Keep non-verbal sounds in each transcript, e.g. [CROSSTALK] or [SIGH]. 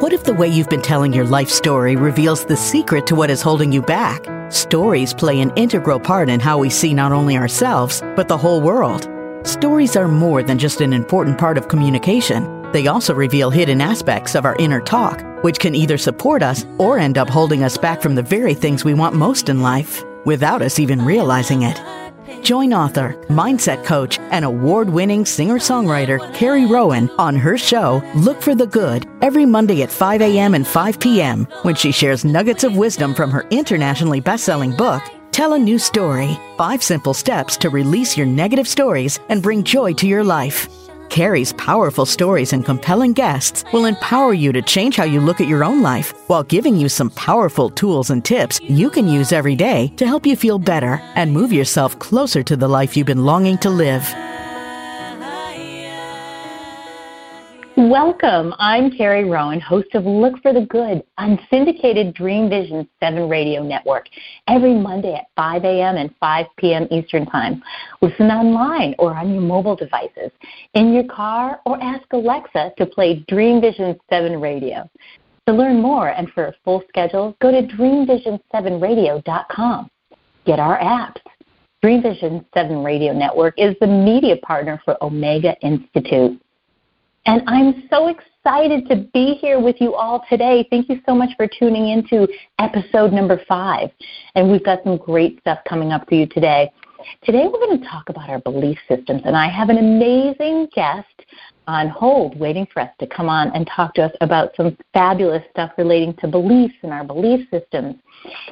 What if the way you've been telling your life story reveals the secret to what is holding you back? Stories play an integral part in how we see not only ourselves, but the whole world. Stories are more than just an important part of communication. They also reveal hidden aspects of our inner talk, which can either support us or end up holding us back from the very things we want most in life, without us even realizing it. Join author, mindset coach, and award winning singer songwriter Carrie Rowan on her show, Look for the Good, every Monday at 5 a.m. and 5 p.m. when she shares nuggets of wisdom from her internationally best selling book, Tell a New Story Five Simple Steps to Release Your Negative Stories and Bring Joy to Your Life. Carrie's powerful stories and compelling guests will empower you to change how you look at your own life while giving you some powerful tools and tips you can use every day to help you feel better and move yourself closer to the life you've been longing to live. Welcome. I'm Carrie Rowan, host of Look for the Good on syndicated Dream Vision 7 radio network every Monday at 5 a.m. and 5 p.m. Eastern Time. Listen online or on your mobile devices, in your car, or ask Alexa to play Dream Vision 7 radio. To learn more and for a full schedule, go to dreamvision7radio.com. Get our apps. Dream Vision 7 Radio Network is the media partner for Omega Institute. And I'm so excited to be here with you all today. Thank you so much for tuning into episode number five. And we've got some great stuff coming up for you today. Today we're going to talk about our belief systems, and I have an amazing guest on hold waiting for us to come on and talk to us about some fabulous stuff relating to beliefs and our belief systems.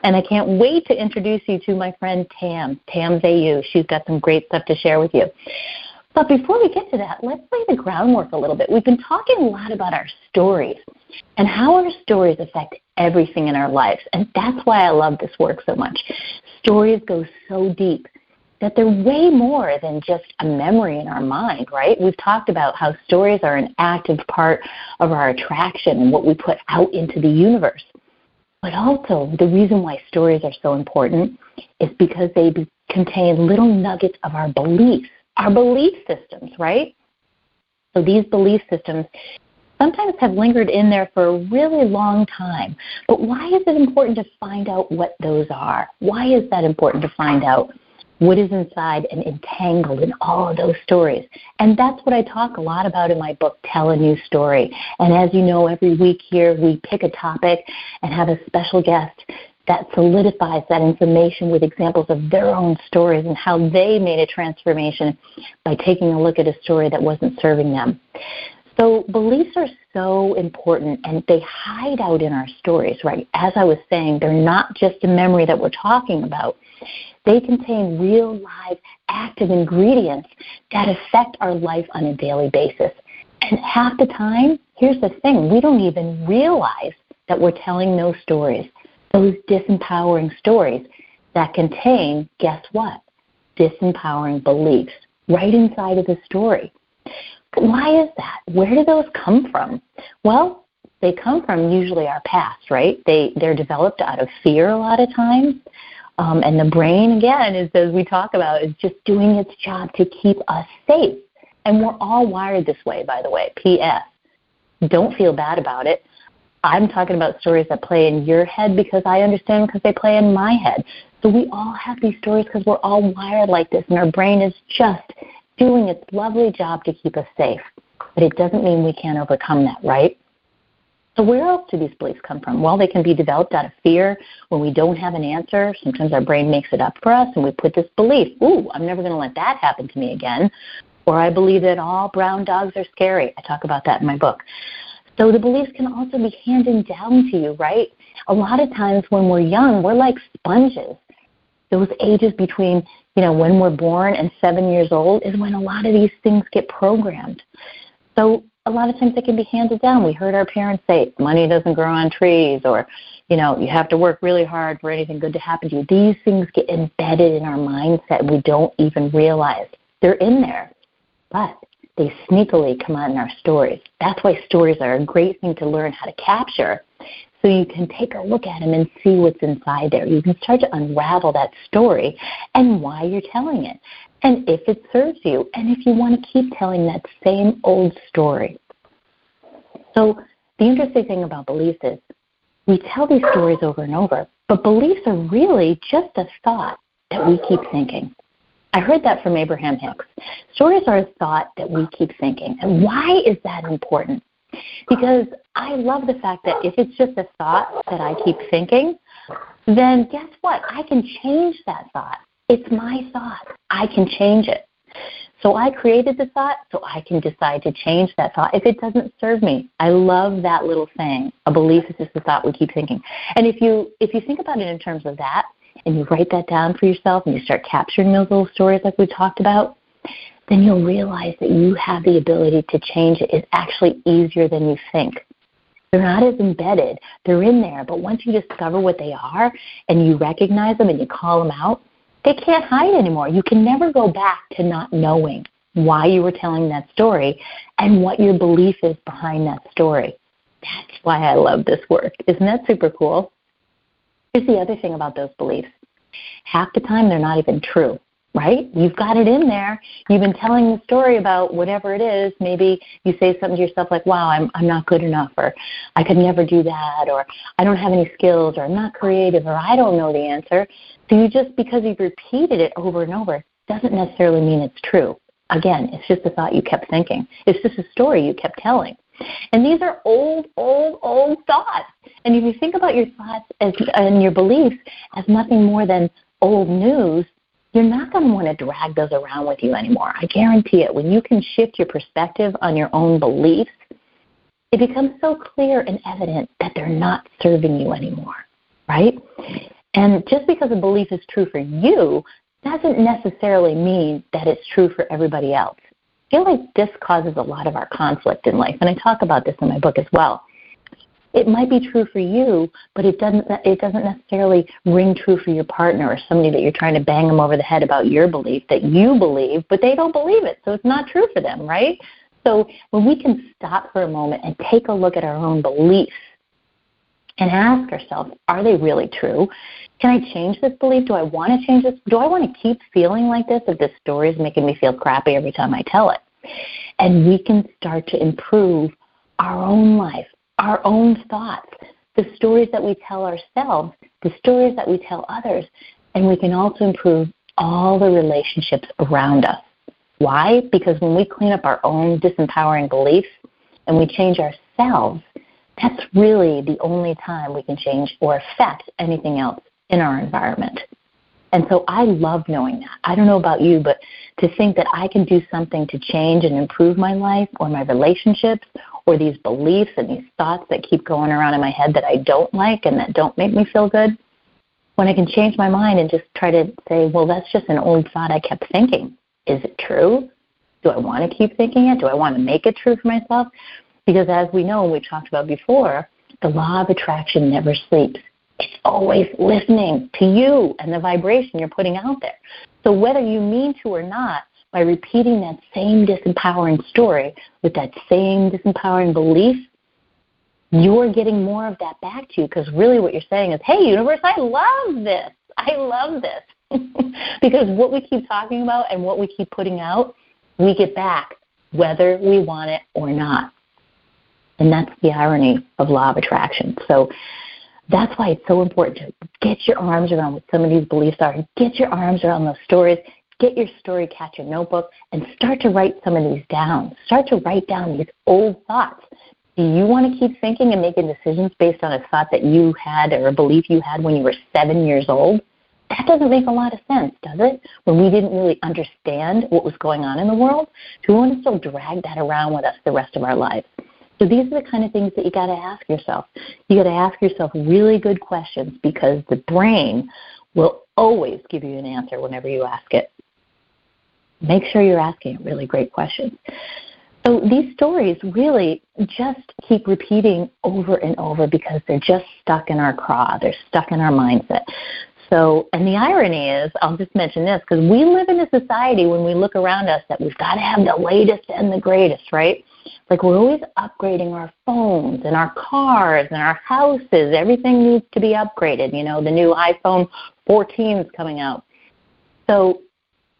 And I can't wait to introduce you to my friend Tam, Tam Veilleux. She's got some great stuff to share with you. But before we get to that, let's lay the groundwork a little bit. We've been talking a lot about our stories and how our stories affect everything in our lives. And that's why I love this work so much. Stories go so deep that they're way more than just a memory in our mind, right? We've talked about how stories are an active part of our attraction and what we put out into the universe. But also, the reason why stories are so important is because they be- contain little nuggets of our beliefs our belief systems, right? So these belief systems sometimes have lingered in there for a really long time. But why is it important to find out what those are? Why is that important to find out? What is inside and entangled in all of those stories? And that's what I talk a lot about in my book, Tell a New Story. And as you know, every week here we pick a topic and have a special guest that solidifies that information with examples of their own stories and how they made a transformation by taking a look at a story that wasn't serving them. So beliefs are so important and they hide out in our stories, right? As I was saying, they're not just a memory that we're talking about. They contain real, live, active ingredients that affect our life on a daily basis. And half the time, here's the thing, we don't even realize that we're telling those stories those disempowering stories that contain, guess what? Disempowering beliefs right inside of the story. But why is that? Where do those come from? Well, they come from usually our past, right? They they're developed out of fear a lot of times. Um, and the brain, again, is as we talk about, is just doing its job to keep us safe. And we're all wired this way, by the way. P.S. Don't feel bad about it. I'm talking about stories that play in your head because I understand because they play in my head. So we all have these stories because we're all wired like this, and our brain is just doing its lovely job to keep us safe. But it doesn't mean we can't overcome that, right? So where else do these beliefs come from? Well, they can be developed out of fear when we don't have an answer. Sometimes our brain makes it up for us and we put this belief, ooh, I'm never going to let that happen to me again. Or I believe that all brown dogs are scary. I talk about that in my book. So the beliefs can also be handed down to you, right? A lot of times when we're young, we're like sponges. Those ages between, you know, when we're born and seven years old is when a lot of these things get programmed. So a lot of times they can be handed down. We heard our parents say, money doesn't grow on trees, or, you know, you have to work really hard for anything good to happen to you. These things get embedded in our mindset. We don't even realize they're in there. But they sneakily come out in our stories. That's why stories are a great thing to learn how to capture. So you can take a look at them and see what's inside there. You can start to unravel that story and why you're telling it, and if it serves you, and if you want to keep telling that same old story. So the interesting thing about beliefs is we tell these stories over and over, but beliefs are really just a thought that we keep thinking. I heard that from Abraham Hicks. Stories are a thought that we keep thinking. And why is that important? Because I love the fact that if it's just a thought that I keep thinking, then guess what? I can change that thought. It's my thought. I can change it. So I created the thought so I can decide to change that thought if it doesn't serve me. I love that little saying. A belief is just a thought we keep thinking. And if you if you think about it in terms of that and you write that down for yourself and you start capturing those little stories like we talked about, then you'll realize that you have the ability to change. It's actually easier than you think. They're not as embedded. They're in there, but once you discover what they are and you recognize them and you call them out, they can't hide anymore. You can never go back to not knowing why you were telling that story and what your belief is behind that story. That's why I love this work. Isn't that super cool? Here's the other thing about those beliefs. Half the time they're not even true right? You've got it in there. You've been telling the story about whatever it is. Maybe you say something to yourself like, "Wow, I'm I'm not good enough," or "I could never do that," or "I don't have any skills," or "I'm not creative," or "I don't know the answer." So you just because you've repeated it over and over doesn't necessarily mean it's true. Again, it's just a thought you kept thinking. It's just a story you kept telling. And these are old, old, old thoughts. And if you think about your thoughts as, and your beliefs as nothing more than old news, you're not going to want to drag those around with you anymore. I guarantee it. When you can shift your perspective on your own beliefs, it becomes so clear and evident that they're not serving you anymore, right? And just because a belief is true for you doesn't necessarily mean that it's true for everybody else. I feel like this causes a lot of our conflict in life, and I talk about this in my book as well it might be true for you, but it doesn't it doesn't necessarily ring true for your partner or somebody that you're trying to bang them over the head about your belief that you believe, but they don't believe it, so it's not true for them, right? So when we can stop for a moment and take a look at our own beliefs and ask ourselves, are they really true? Can I change this belief? Do I want to change this? Do I want to keep feeling like this if this story is making me feel crappy every time I tell it? And we can start to improve our own life, our own thoughts, the stories that we tell ourselves, the stories that we tell others, and we can also improve all the relationships around us. Why? Because when we clean up our own disempowering beliefs and we change ourselves, that's really the only time we can change or affect anything else in our environment. And so I love knowing that. I don't know about you, but to think that I can do something to change and improve my life or my relationships or these beliefs and these thoughts that keep going around in my head that I don't like and that don't make me feel good, when I can change my mind and just try to say, well, that's just an old thought I kept thinking. Is it true? Do I want to keep thinking it? Do I want to make it true for myself? Because as we know, and we talked about before, the law of attraction never sleeps. It's always listening to you and the vibration you're putting out there. So whether you mean to or not, by repeating that same disempowering story with that same disempowering belief, you're getting more of that back to you because really what you're saying is, hey, universe, I love this. I love this. [LAUGHS] because what we keep talking about and what we keep putting out, we get back whether we want it or not. And that's the irony of law of attraction. So that's why it's so important to get your arms around what some of these beliefs are and get your arms around those stories get your story catcher notebook and start to write some of these down. Start to write down these old thoughts. Do you want to keep thinking and making decisions based on a thought that you had or a belief you had when you were seven years old? That doesn't make a lot of sense, does it? When we didn't really understand what was going on in the world, do we want to still drag that around with us the rest of our lives? So these are the kind of things that you got to ask yourself. You got to ask yourself really good questions because the brain will always give you an answer whenever you ask it make sure you're asking really great questions. So these stories really just keep repeating over and over because they're just stuck in our craw. They're stuck in our mindset. So, and the irony is, I'll just mention this because we live in a society when we look around us that we've got to have the latest and the greatest, right? Like we're always upgrading our phones and our cars and our houses. Everything needs to be upgraded. You know, the new iPhone 14 is coming out. So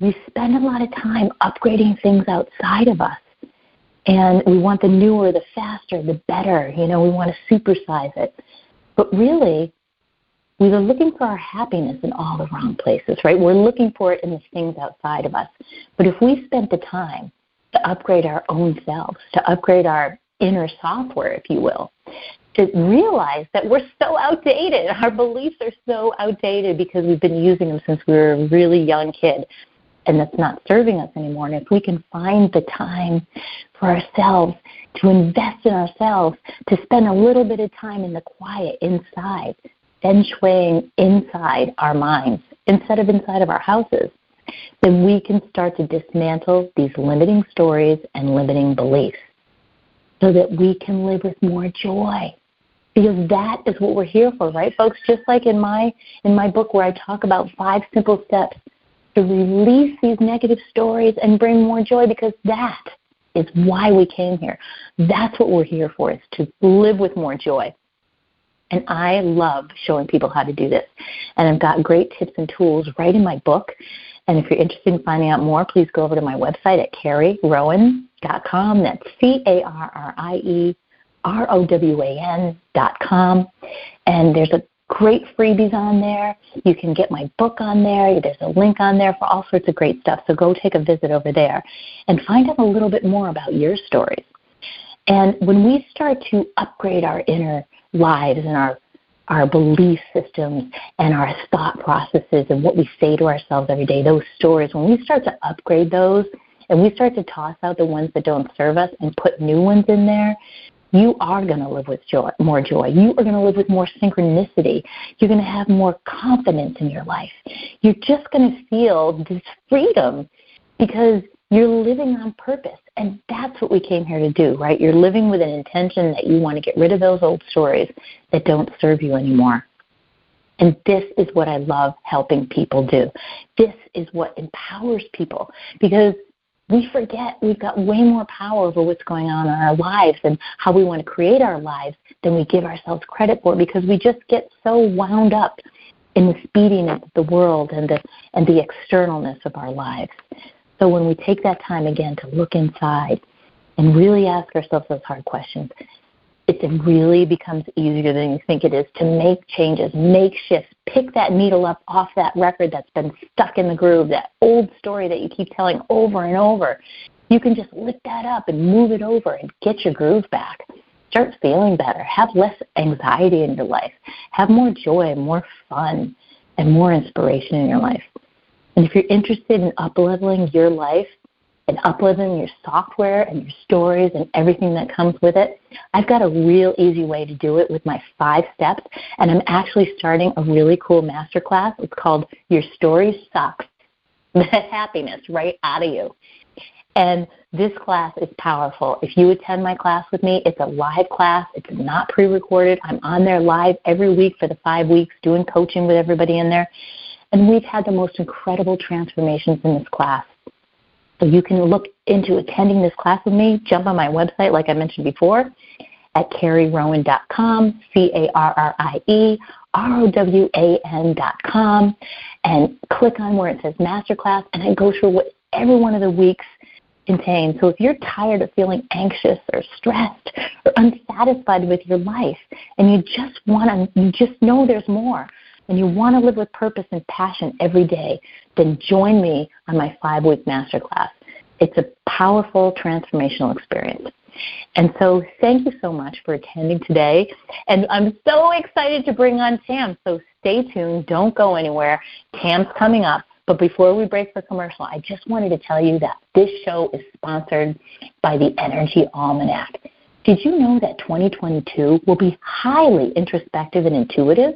we spend a lot of time upgrading things outside of us. And we want the newer, the faster, the better. You know, we want to supersize it. But really, we are looking for our happiness in all the wrong places, right? We're looking for it in the things outside of us. But if we spent the time to upgrade our own selves, to upgrade our inner software, if you will, to realize that we're so outdated. Our beliefs are so outdated because we've been using them since we were a really young kid and that's not serving us anymore. And if we can find the time for ourselves to invest in ourselves, to spend a little bit of time in the quiet inside, feng shuiing inside our minds instead of inside of our houses, then we can start to dismantle these limiting stories and limiting beliefs so that we can live with more joy. Because that is what we're here for right folks? Just like in my in my book where i talk about five simple steps to release these negative stories and bring more joy because that is why we came here. That's what we're here for is to live with more joy and I love showing people how to do this. And I've got great tips and tools right in my book. And if you're interested in finding out more, please go over to my website at carrierowan.com. That's C A R R I E R O W A N.com. And there's a great freebies on there. You can get my book on there. There's a link on there for all sorts of great stuff. So go take a visit over there and find out a little bit more about your stories. And when we start to upgrade our inner lives and our our belief systems and our thought processes and what we say to ourselves every day, those stories, when we start to upgrade those and we start to toss out the ones that don't serve us and put new ones in there, you are going to live with joy, more joy. You are going to live with more synchronicity. You're going to have more confidence in your life. You're just going to feel this freedom because you're living on purpose. And that's what we came here to do, right? You're living with an intention that you want to get rid of those old stories that don't serve you anymore. And this is what I love helping people do. This is what empowers people because we forget we've got way more power over what's going on in our lives and how we want to create our lives than we give ourselves credit for because we just get so wound up in the speediness of the world and the and the externalness of our lives. So when we take that time again to look inside and really ask ourselves those hard questions, it really becomes easier than you think it is to make changes, make shifts, pick that needle up off that record that's been stuck in the groove, that old story that you keep telling over and over. You can just lift that up and move it over and get your groove back. Start feeling better. Have less anxiety in your life. Have more joy, more fun, and more inspiration in your life. And if you're interested in upleveling your life and upleveling your software and your stories and everything that comes with it, I've got a real easy way to do it with my five steps. And I'm actually starting a really cool masterclass. It's called Your Story Sucks. [LAUGHS] The happiness right out of you. And this class is powerful. If you attend my class with me, it's a live class. It's not pre recorded. I'm on there live every week for the five weeks doing coaching with everybody in there. And we've had the most incredible transformations in this class. So you can look into attending this class with me. Jump on my website, like I mentioned before, at carrierowan.com, C-A-R-R-I-E, R-O-W-A-N.com, and click on where it says Masterclass, and I go through what every one of the weeks contains. So if you're tired of feeling anxious or stressed or unsatisfied with your life, and you just want to, you just know there's more, and you want to live with purpose and passion every day, then join me on my five week masterclass. It's a powerful transformational experience. And so thank you so much for attending today. And I'm so excited to bring on Tam. So stay tuned. Don't go anywhere. Tam's coming up. But before we break for commercial, I just wanted to tell you that this show is sponsored by the Energy Almanac. Did you know that 2022 will be highly introspective and intuitive?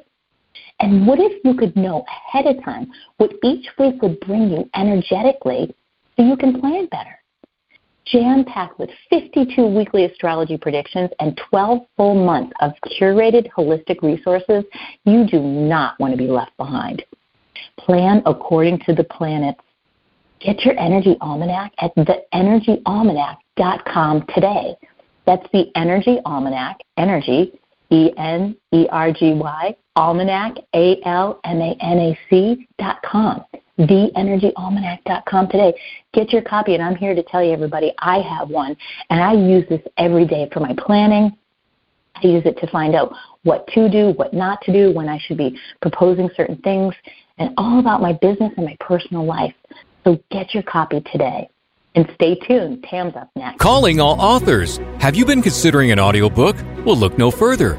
And what if you could know ahead of time what each week would bring you energetically so you can plan better? Jam packed with 52 weekly astrology predictions and 12 full months of curated holistic resources, you do not want to be left behind. Plan according to the planets. Get your energy almanac at theenergyalmanac.com today. That's the Energy Almanac, energy, E N E R G Y, almanac, A L M A N A C dot com. dot com today. Get your copy, and I'm here to tell you, everybody, I have one, and I use this every day for my planning. I use it to find out what to do, what not to do, when I should be proposing certain things, and all about my business and my personal life. So get your copy today. And stay tuned. Tam's up next. Calling all authors. Have you been considering an audiobook? Well, look no further.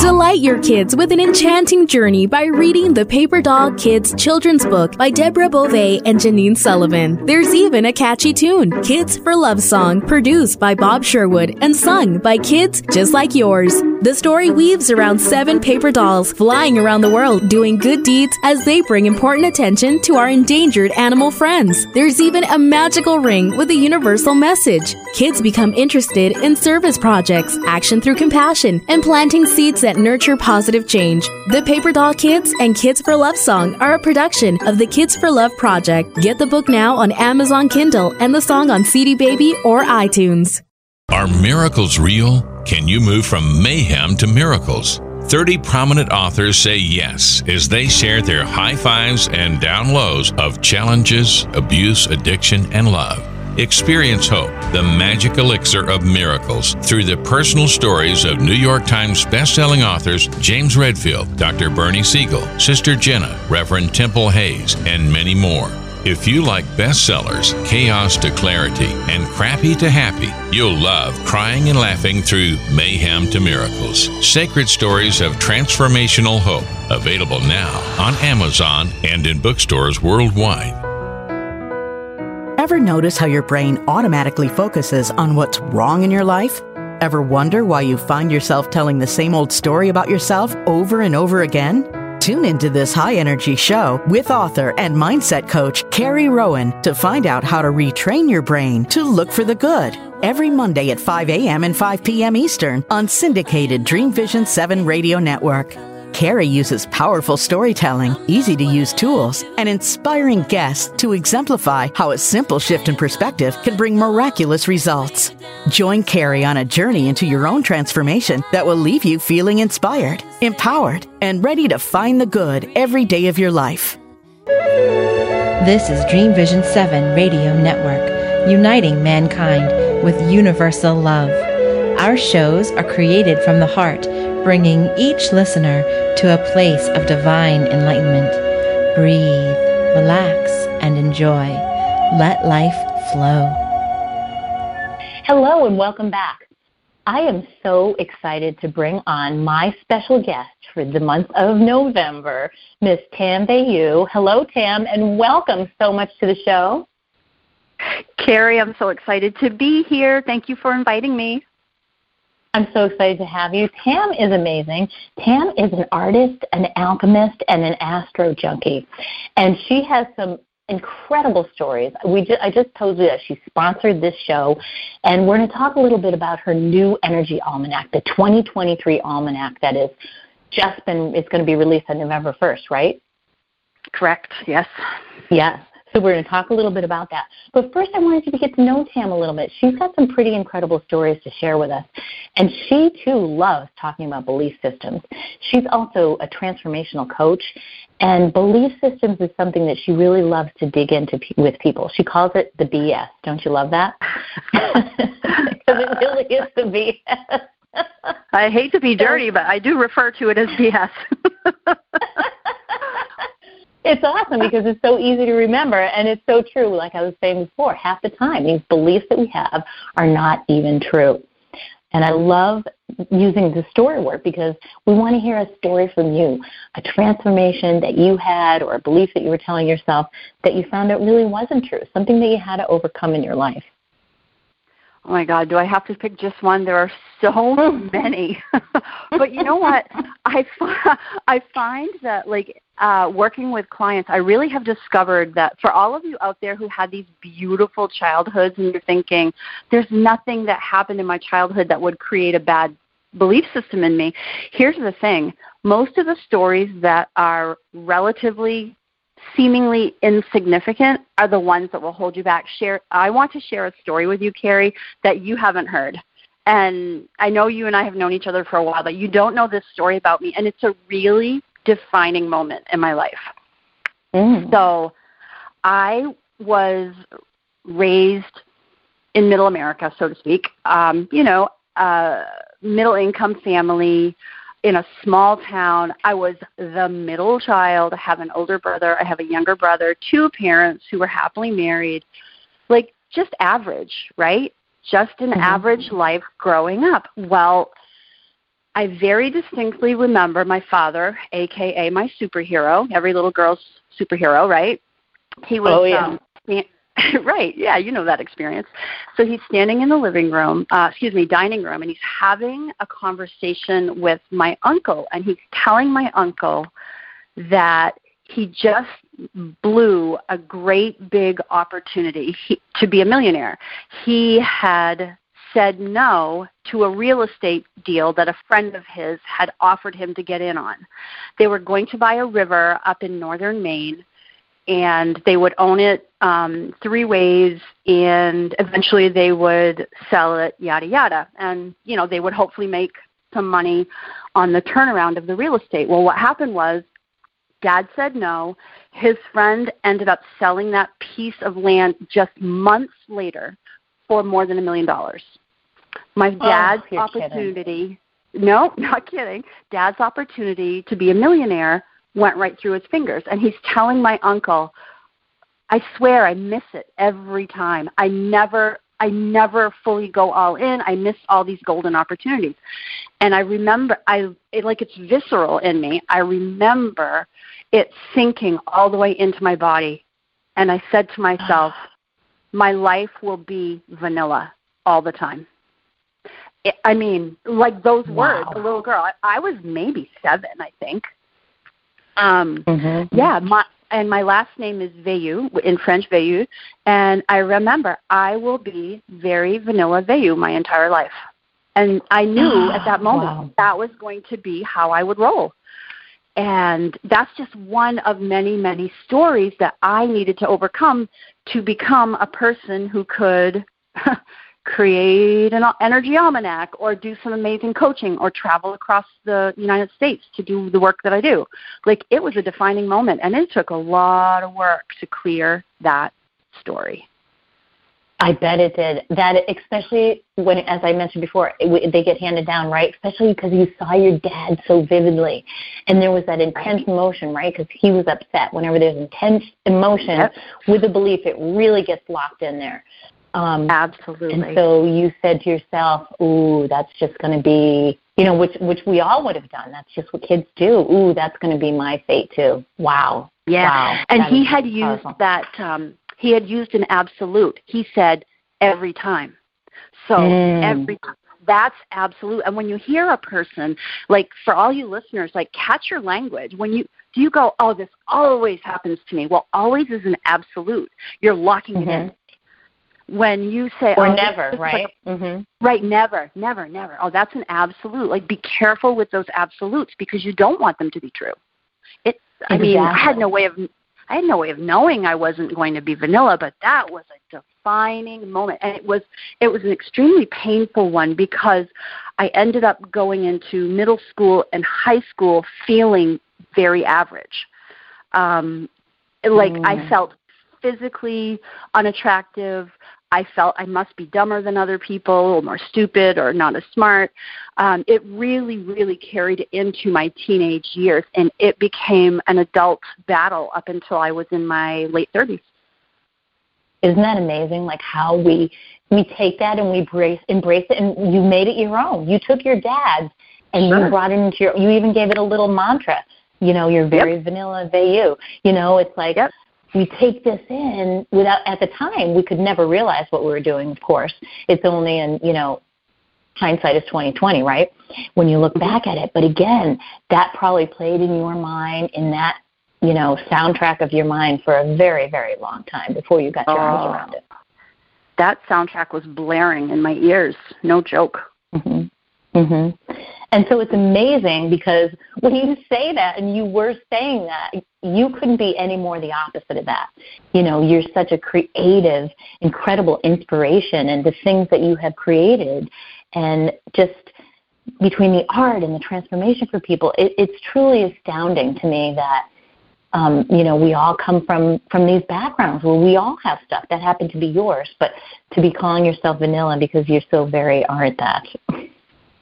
Delight your kids with an enchanting journey by reading the Paper Doll Kids children's book by Deborah Bové and Janine Sullivan. There's even a catchy tune, Kids for Love Song, produced by Bob Sherwood and sung by kids just like yours. The story weaves around seven paper dolls flying around the world doing good deeds as they bring important attention to our endangered animal friends. There's even a magical ring with a universal message. Kids become interested in service projects, action through compassion, and planting seeds that nurture positive change. The Paper Doll Kids and Kids for Love song are a production of the Kids for Love Project. Get the book now on Amazon Kindle and the song on CD Baby or iTunes. Are miracles real? Can you move from mayhem to miracles? 30 prominent authors say yes as they share their high fives and down lows of challenges, abuse, addiction, and love. Experience hope, the magic elixir of miracles, through the personal stories of New York Times bestselling authors James Redfield, Dr. Bernie Siegel, Sister Jenna, Reverend Temple Hayes, and many more. If you like bestsellers, chaos to clarity, and crappy to happy, you'll love crying and laughing through mayhem to miracles. Sacred stories of transformational hope. Available now on Amazon and in bookstores worldwide. Ever notice how your brain automatically focuses on what's wrong in your life? Ever wonder why you find yourself telling the same old story about yourself over and over again? Tune into this high energy show with author and mindset coach Carrie Rowan to find out how to retrain your brain to look for the good. Every Monday at 5 a.m. and 5 p.m. Eastern on syndicated Dream Vision 7 radio network. Carrie uses powerful storytelling, easy to use tools, and inspiring guests to exemplify how a simple shift in perspective can bring miraculous results. Join Carrie on a journey into your own transformation that will leave you feeling inspired, empowered, and ready to find the good every day of your life. This is Dream Vision 7 Radio Network, uniting mankind with universal love. Our shows are created from the heart bringing each listener to a place of divine enlightenment. Breathe, relax, and enjoy. Let life flow. Hello, and welcome back. I am so excited to bring on my special guest for the month of November, Miss Tam Veilleux. Hello, Tam, and welcome so much to the show. Carrie, I'm so excited to be here. Thank you for inviting me. I'm so excited to have you. Tam is amazing. Tam is an artist, an alchemist, and an astro junkie. And she has some incredible stories. We just, I just told you that she sponsored this show, and we're going to talk a little bit about her new energy almanac, the 2023 almanac that is just been. It's going to be released on November 1st, right? Correct. Yes. Yes. So we're going to talk a little bit about that. But first, I wanted you to get to know Tam a little bit. She's got some pretty incredible stories to share with us. And she, too, loves talking about belief systems. She's also a transformational coach. And belief systems is something that she really loves to dig into with people. She calls it the BS. Don't you love that? [LAUGHS] Because it really is the BS. I hate to be dirty, but I do refer to it as BS. [LAUGHS] it's awesome uh-huh. because it's so easy to remember and it's so true. Like I was saying before, half the time these beliefs that we have are not even true. And I love using the story work because we want to hear a story from you, a transformation that you had or a belief that you were telling yourself that you found out really wasn't true, something that you had to overcome in your life. Oh my God, do I have to pick just one? There are so [LAUGHS] many. [LAUGHS] but you know what? I I find that like uh, working with clients, I really have discovered that for all of you out there who had these beautiful childhoods and you're thinking, there's nothing that happened in my childhood that would create a bad belief system in me. Here's the thing most of the stories that are relatively seemingly insignificant are the ones that will hold you back. Share I want to share a story with you, Carrie, that you haven't heard. And I know you and I have known each other for a while, but you don't know this story about me and it's a really defining moment in my life. Mm. So I was raised in middle America, so to speak. Um, you know, uh, middle income family in a small town. I was the middle child. I have an older brother. I have a younger brother. Two parents who were happily married. Like just average, right? Just an mm-hmm. average life growing up. Well, I very distinctly remember my father, aka my superhero, every little girl's superhero, right? He was oh, yeah. um, [LAUGHS] right, yeah, you know that experience. So he's standing in the living room, uh, excuse me, dining room, and he's having a conversation with my uncle, and he's telling my uncle that he just blew a great big opportunity he, to be a millionaire. He had said no to a real estate deal that a friend of his had offered him to get in on. They were going to buy a river up in northern Maine and they would own it um, three ways, and eventually they would sell it, yada yada, and you know they would hopefully make some money on the turnaround of the real estate. Well, what happened was, Dad said no. His friend ended up selling that piece of land just months later for more than a million dollars. My oh, dad's oh, opportunity. No, [LAUGHS] not kidding. Dad's opportunity to be a millionaire went right through his fingers. And he's telling my uncle, I swear I miss it every time. I never I never fully go all in. I miss all these golden opportunities. And I remember I it, like it's visceral in me. I remember it sinking all the way into my body. And I said to myself, [SIGHS] my life will be vanilla all the time. It, I mean, like those words, a little girl. I, I was maybe 7, I think. Um, mm-hmm. Yeah, my, and my last name is Veilleux, in French Veilleux, and I remember I will be very vanilla Veilleux my entire life. And I knew [GASPS] at that moment wow. that was going to be how I would roll. And that's just one of many, many stories that I needed to overcome to become a person who could [LAUGHS] create an energy almanac or do some amazing coaching or travel across the United States to do the work that I do. Like it was a defining moment and it took a lot of work to clear that story. I bet it did. That especially when, as I mentioned before, it, they get handed down, right? Especially because you saw your dad so vividly, and there was that intense emotion, right? Because he was upset. Whenever there's intense emotion yep. with a belief, it really gets locked in there. Um, Absolutely. And so you said to yourself, "Ooh, that's just going to be," you know, which which we all would have done. That's just what kids do. Ooh, that's going to be my fate too. Wow. Yeah. Wow. And he had used that. Um, he had used an absolute. He said every time. So mm. every that's absolute. And when you hear a person, like for all you listeners, like catch your language. When you do you go, oh, this always happens to me. Well, always is an absolute. You're locking mm-hmm. it in when you say or oh, never right? like, mm-hmm. right never never never. Oh that's an absolute. Like be careful with those absolutes because you don't want them to be true. It i mean i had no way of i had no way of knowing i wasn't going to be vanilla but that was a defining moment. And it was it was an extremely painful one because i ended up going into middle school and high school feeling very average. Um like mm. i felt physically unattractive. I felt I must be dumber than other people, or more stupid, or not as smart. Um, it really, really carried into my teenage years, and it became an adult battle up until I was in my late 30s. Isn't that amazing? Like how we we take that and we embrace embrace it, and you made it your own. You took your dad's and sure. you brought it into your. You even gave it a little mantra. You know, you're very yep. vanilla Veilleux. You know, it's like yep we take this in without at the time we could never realize what we were doing of course it's only in you know hindsight is 2020, right? When you look back at it. But again, that probably played in your mind in that, you know, soundtrack of your mind for a very, very long time before you got your oh, arms around it. That soundtrack was blaring in my ears. No joke. Mhm. Mhm. And so it's amazing because when you say that and you were saying that, you couldn't be any more the opposite of that. You know, you're such a creative, incredible inspiration and the things that you have created and just between the art and the transformation for people, it, it's truly astounding to me that um, you know we all come from from these backgrounds where we all have stuff that happened to be yours, but to be calling yourself vanilla because you're so very aren't that. [LAUGHS]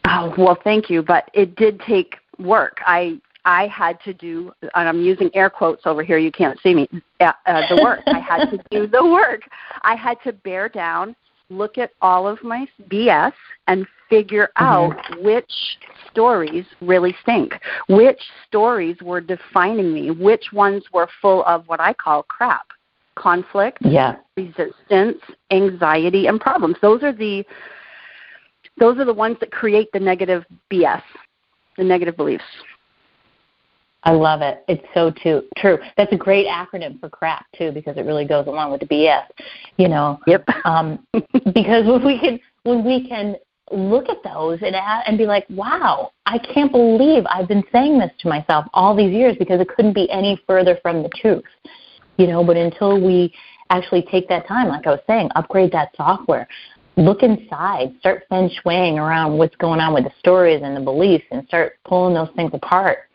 Oh well, thank you, but it did take work. I I had to do, and I'm using air quotes over here. You can't see me. Uh, uh, the work. I had to do the work. I had to bear down look at all of my BS and figure mm-hmm. out which stories really stink, which stories were defining me, which ones were full of what I call crap, conflict, yeah. resistance, anxiety, and problems. Those are the those are the ones that create the negative BS, the negative beliefs. I love it. It's so too, true. That's a great acronym for crap too, because it really goes along with the BS. You know. Yep. [LAUGHS] Um, because when we can when we can look at those and and be like, wow, I can't believe I've been saying this to myself all these years because it couldn't be any further from the truth. You know, but until we actually take that time, like I was saying, upgrade that software, look inside, start feng shuiing around what's going on with the stories and the beliefs, and start pulling those things apart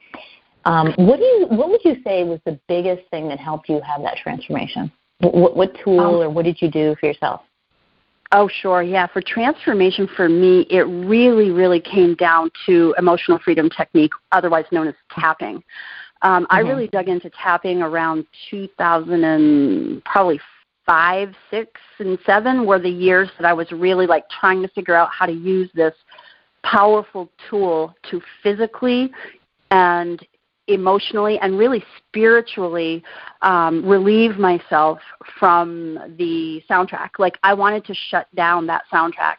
um, what do you? What would you say was the biggest thing that helped you have that transformation? What, what tool um, or what did you do for yourself? Oh, sure. Yeah. For transformation for me, it really, really came down to emotional freedom technique, otherwise known as tapping. Um, mm-hmm. I really dug into tapping around 2000 and probably five, six, and seven were the years that I was really like trying to figure out how to use this powerful tool to physically and emotionally and really spiritually um, relieve myself from the soundtrack. Like I wanted to shut down that soundtrack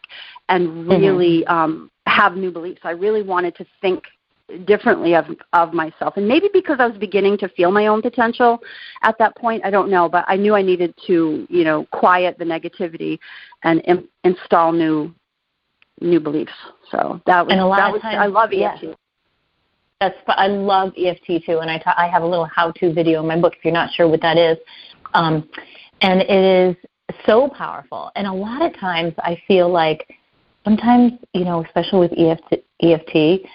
and mm-hmm. really mm-hmm. um, have new beliefs. I really wanted to think differently of of myself and maybe because I was beginning to feel my own potential at that point I don't know but I knew I needed to you know quiet the negativity and Im- install new new beliefs so that was and a lot that of was times, I love EFT yeah. That's I love EFT too, and I ta- I have a little how-to video in my book if you're not sure what that is, um, and it is so powerful. And a lot of times I feel like sometimes you know, especially with EFT, EFT,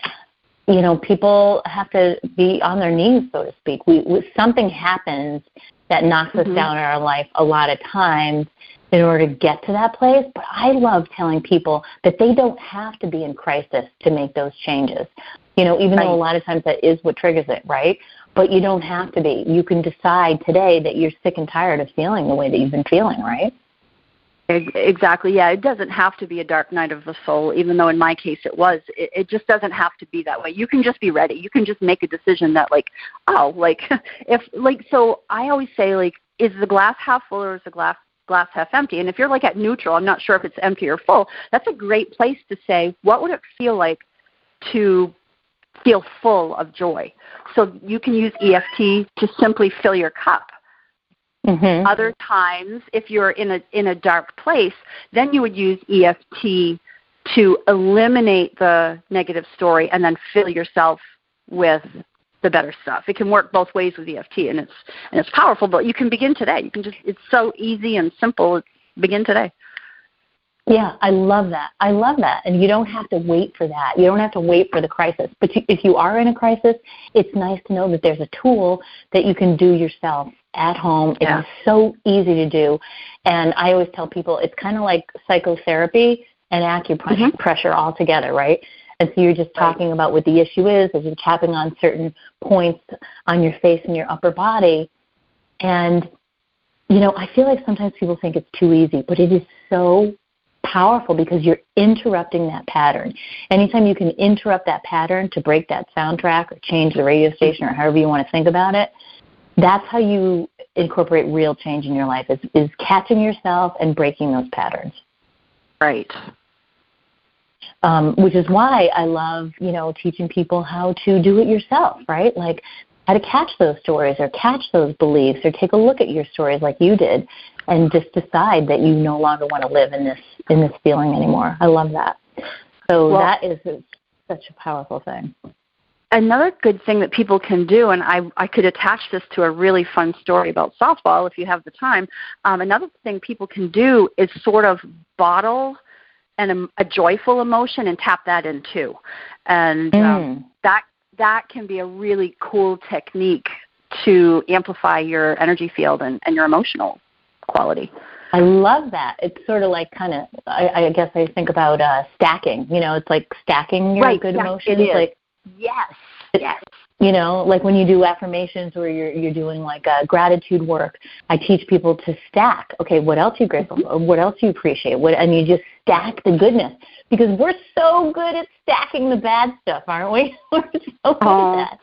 you know, people have to be on their knees, so to speak. We, we something happens that knocks mm-hmm. us down in our life a lot of times in order to get to that place. But I love telling people that they don't have to be in crisis to make those changes. You know, even right. though a lot of times that is what triggers it, right? But you don't have to be. You can decide today that you're sick and tired of feeling the way that you've been feeling, right? Exactly. Yeah, it doesn't have to be a dark night of the soul, even though in my case it was. It, it just doesn't have to be that way. You can just be ready. You can just make a decision that, like, oh, like [LAUGHS] if like so. I always say, like, is the glass half full or is the glass glass half empty? And if you're like at neutral, I'm not sure if it's empty or full. That's a great place to say, what would it feel like to feel full of joy. So you can use EFT to simply fill your cup. Mm-hmm. Other times, if you're in a in a dark place, then you would use EFT to eliminate the negative story and then fill yourself with the better stuff. It can work both ways with EFT, and it's and it's powerful. But you can begin today. You can just it's so easy and simple. Begin today. Yeah, I love that. I love that. And you don't have to wait for that. You don't have to wait for the crisis. But if you are in a crisis, it's nice to know that there's a tool that you can do yourself at home. Yeah. It's so easy to do. And I always tell people it's kind of like psychotherapy and acupressure mm-hmm. all together, right? And so you're just talking right. about what the issue is as you're tapping on certain points on your face and your upper body. And, you know, I feel like sometimes people think it's too easy, but it is so powerful because you're interrupting that pattern. Anytime you can interrupt that pattern to break that soundtrack or change the radio station or however you want to think about it, that's how you incorporate real change in your life is, is catching yourself and breaking those patterns. Right. Um, which is why I love, you know, teaching people how to do it yourself, right? Like how to catch those stories or catch those beliefs or take a look at your stories like you did and just decide that you no longer want to live in this in this feeling anymore. I love that. So well, that is such a powerful thing. Another good thing that people can do, and I, I could attach this to a really fun story about softball if you have the time. Um, another thing people can do is sort of bottle an, a joyful emotion and tap that in too. And um, mm. that that can be a really cool technique to amplify your energy field and, and your emotional quality. I love that. It's sort of like kind of, I, I guess I think about uh, stacking. You know, it's like stacking your right, good yes, emotions. It is. Like yes, yes. You know, like when you do affirmations or you're you're doing like uh, gratitude work, I teach people to stack. Okay, what else are you grateful for? What else you appreciate? What and you just stack the goodness because we're so good at stacking the bad stuff, aren't we? [LAUGHS] we're so good at that.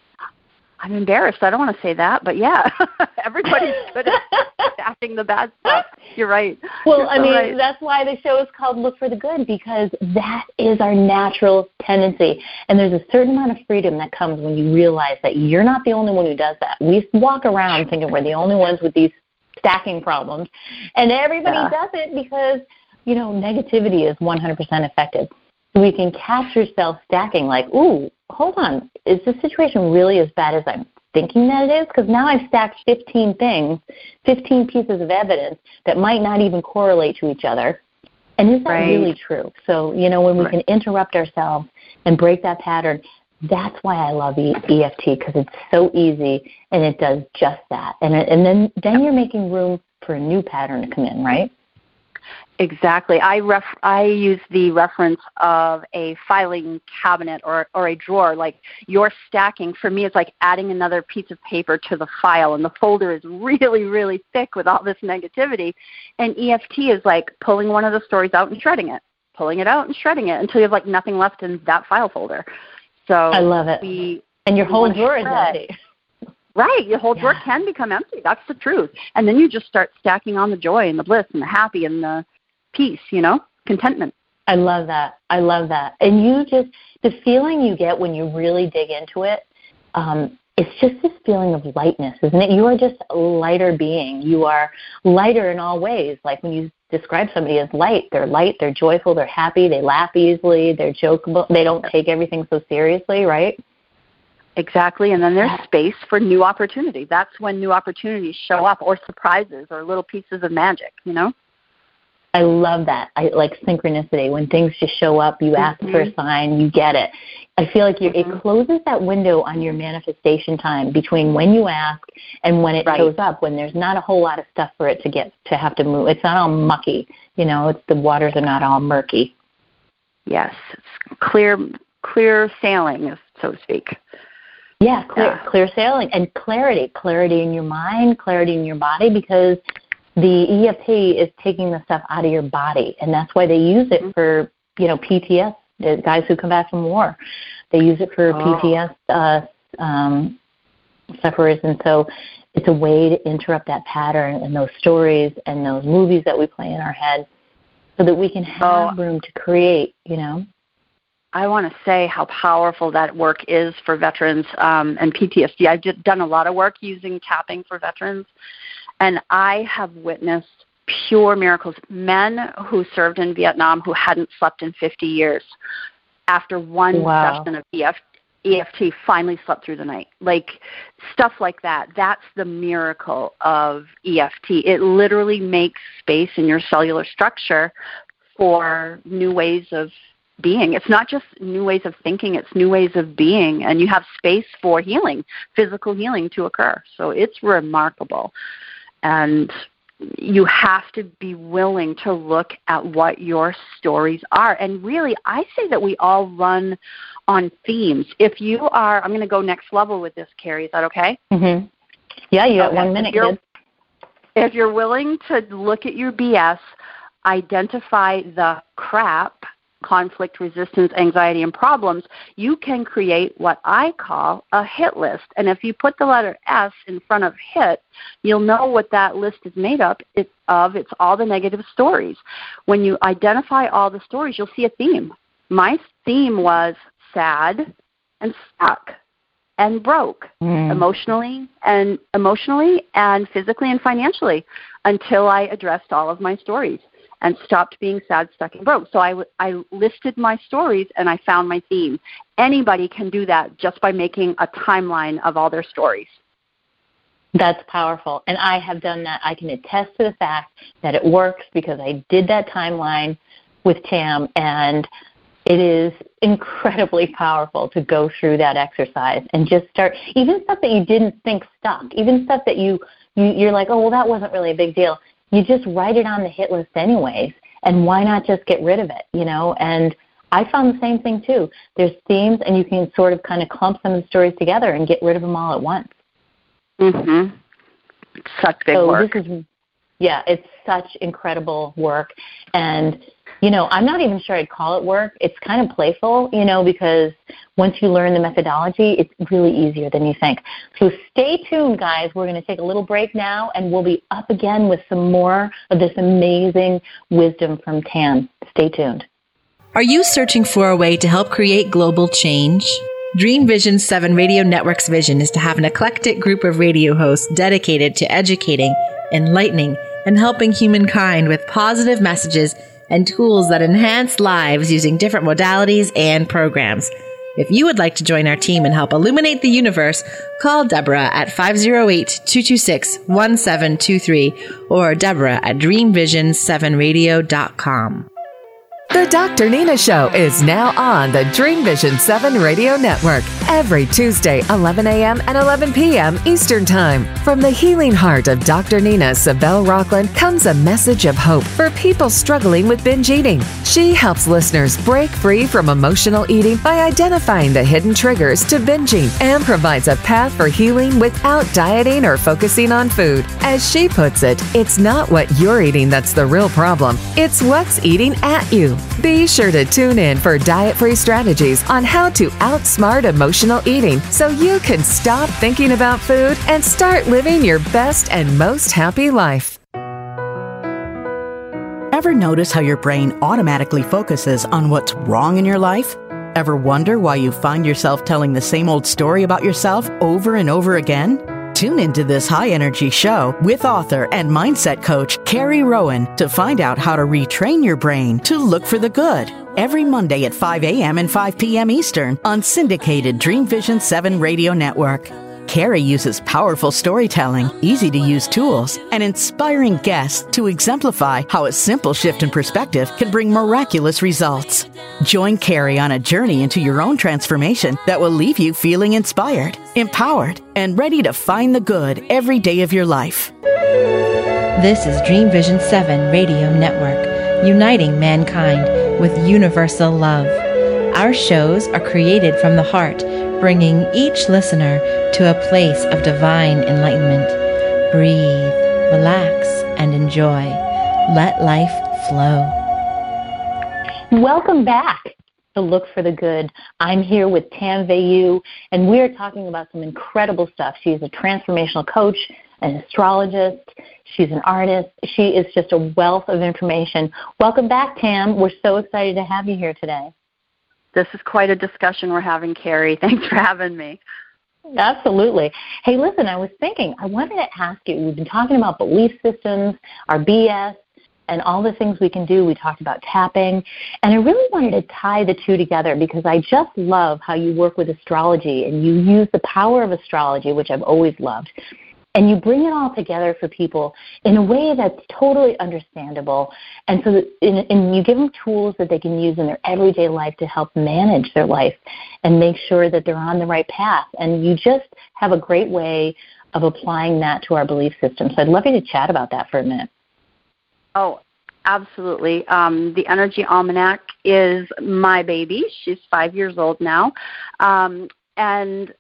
I'm embarrassed. I don't want to say that, but yeah, [LAUGHS] everybody's [LAUGHS] good at stacking the bad stuff. You're right. Well, You're I mean, right. that's why the show is called Look for the Good because that is our natural tendency. And there's a certain amount of freedom that comes when you realize that you're not the only one who does that. We walk around thinking we're the only ones with these stacking problems, and everybody yeah. does it because, you know, negativity is 100% effective. So we can catch yourself stacking like, ooh, hold on, is this situation really as bad as I'm thinking that it is? Because now I've stacked 15 things, 15 pieces of evidence that might not even correlate to each other. And is that right. really true? So, you know, when we right. can interrupt ourselves and break that pattern, that's why I love EFT because it's so easy and it does just that. And it, and then then you're making room for a new pattern to come in, right? Exactly. I ref I use the reference of a filing cabinet or or a drawer. Like your stacking for me, it's like adding another piece of paper to the file, and the folder is really really thick with all this negativity. And EFT is like pulling one of the stories out and shredding it, pulling it out and shredding it until you have like nothing left in that file folder. So I love it. We, and your whole drawer is empty. Right, your whole drawer can become empty. That's the truth. And then you just start stacking on the joy and the bliss and the happy and the peace, you know, contentment. I love that. I love that. And you just, the feeling you get when you really dig into it, um, it's just this feeling of lightness, isn't it? You are just a lighter being. You are lighter in all ways. Like when you describe somebody as light, they're light, they're joyful, they're happy, they laugh easily, they're jokeable, they don't take everything so seriously, right? Exactly, and then there's space for new opportunity. That's when new opportunities show up, or surprises, or little pieces of magic. You know. I love that. I like synchronicity. When things just show up, you ask mm-hmm. for a mm-hmm. sign, you get it. I feel like you mm-hmm. it closes that window on your manifestation time between when you ask and when it right. shows up. When there's not a whole lot of stuff for it to get to have to move. It's not all mucky. You know, it's the waters are not all murky. Yes, it's clear, clear sailing, so to speak. Yeah, clear, yeah. clear sailing and clarity, clarity in your mind, clarity in your body, because the EFT is taking the stuff out of your body, and that's why they use it mm-hmm. for you know PTS. The guys who come back from war, they use it for oh. PTS uh, um, sufferers, and so it's a way to interrupt that pattern and those stories and those movies that we play in our head, so that we can have oh. room to create. You know. I want to say how powerful that work is for veterans um, and PTSD. I've done a lot of work using tapping for veterans, and I have witnessed pure miracles. Men who served in Vietnam who hadn't slept in 50 years, after one wow. session of EFT, EFT finally slept through the night. Like stuff like that. That's the miracle of EFT. It literally makes space in your cellular structure for new ways of being. It's not just new ways of thinking, it's new ways of being. And you have space for healing, physical healing to occur. So it's remarkable and you have to be willing to look at what your stories are. And really, I say that we all run on themes. If you are, I'm going to go next level with this, Carrie. Is that okay? Mm-hmm. Yeah, you got okay. one minute, if you're, if you're willing to look at your BS, identify the crap conflict, resistance, anxiety, and problems, you can create what I call a hit list. And if you put the letter S in front of hit, you'll know what that list is made up of. It's all the negative stories. When you identify all the stories, you'll see a theme. my theme was sad and stuck and broke mm. emotionally and emotionally and physically and financially until I addressed all of my stories and stopped being sad, stuck, and broke. So I, w- I listed my stories and I found my theme. Anybody can do that just by making a timeline of all their stories. That's powerful. And I have done that. I can attest to the fact that it works because I did that timeline with Tam and it is [LAUGHS] incredibly powerful to go through that exercise and just start even stuff that you didn't think stuck, even stuff that you, you you're like, oh well, that wasn't really a big deal. You just write it on the hit list anyways, and why not just get rid of it, you know? And I found the same thing too. There's themes, and you can sort of kind of clump some of the stories together and get rid of them all at once. Mhm. Such big so work. This is, yeah, it's such incredible work, and you know, I'm not even sure I'd call it work. It's kind of playful, you know, because once you learn the methodology, it's really easier than you think. So stay tuned, guys. We're going to take a little break now, and we'll be up again with some more of this amazing wisdom from Tam. Stay tuned. Are you searching for a way to help create global change? Dream Vision 7 Radio Network's vision is to have an eclectic group of radio hosts dedicated to educating, enlightening, and helping humankind with positive messages and tools that enhance lives using different modalities and programs. If you would like to join our team and help illuminate the universe, call Deborah at 508-226-1723 or Deborah at dreamvision7radio.com. The Dr. Nina Show is now on the Dream Vision 7 Radio Network every Tuesday, 11 a.m. and 11 p.m. Eastern Time. From the healing heart of Dr. Nina Savelle Rocklin comes a message of hope for people struggling with binge eating. She helps listeners break free from emotional eating by identifying the hidden triggers to binging and provides a path for healing without dieting or focusing on food. As she puts it, it's not what you're eating that's the real problem, it's what's eating at you. Be sure to tune in for diet free strategies on how to outsmart emotional eating so you can stop thinking about food and start living your best and most happy life. Ever notice how your brain automatically focuses on what's wrong in your life? Ever wonder why you find yourself telling the same old story about yourself over and over again? Tune into this high energy show with author and mindset coach Carrie Rowan to find out how to retrain your brain to look for the good. Every Monday at 5 a.m. and 5 p.m. Eastern on syndicated Dream Vision 7 radio network. Carrie uses powerful storytelling, easy to use tools, and inspiring guests to exemplify how a simple shift in perspective can bring miraculous results. Join Carrie on a journey into your own transformation that will leave you feeling inspired, empowered, and ready to find the good every day of your life. This is Dream Vision 7 Radio Network, uniting mankind with universal love. Our shows are created from the heart bringing each listener to a place of divine enlightenment. Breathe, relax, and enjoy. Let life flow. Welcome back to Look for the Good. I'm here with Tam Veilleux, and we're talking about some incredible stuff. She's a transformational coach, an astrologist, she's an artist. She is just a wealth of information. Welcome back, Tam. We're so excited to have you here today. This is quite a discussion we're having, Carrie. [LAUGHS] Thanks for having me. Absolutely. Hey, listen, I was thinking, I wanted to ask you, we've been talking about belief systems, our BS, and all the things we can do. We talked about tapping. And I really wanted to tie the two together because I just love how you work with astrology and you use the power of astrology, which I've always loved, and you bring it all together for people in a way that's totally understandable. And so that, and, and you give them tools that they can use in their everyday life to help manage their life and make sure that they're on the right path. And you just have a great way of applying that to our belief system. So i'd love you to chat about that for a minute. Oh absolutely. Um, the energy almanac is my baby. She's five years old now. Um, and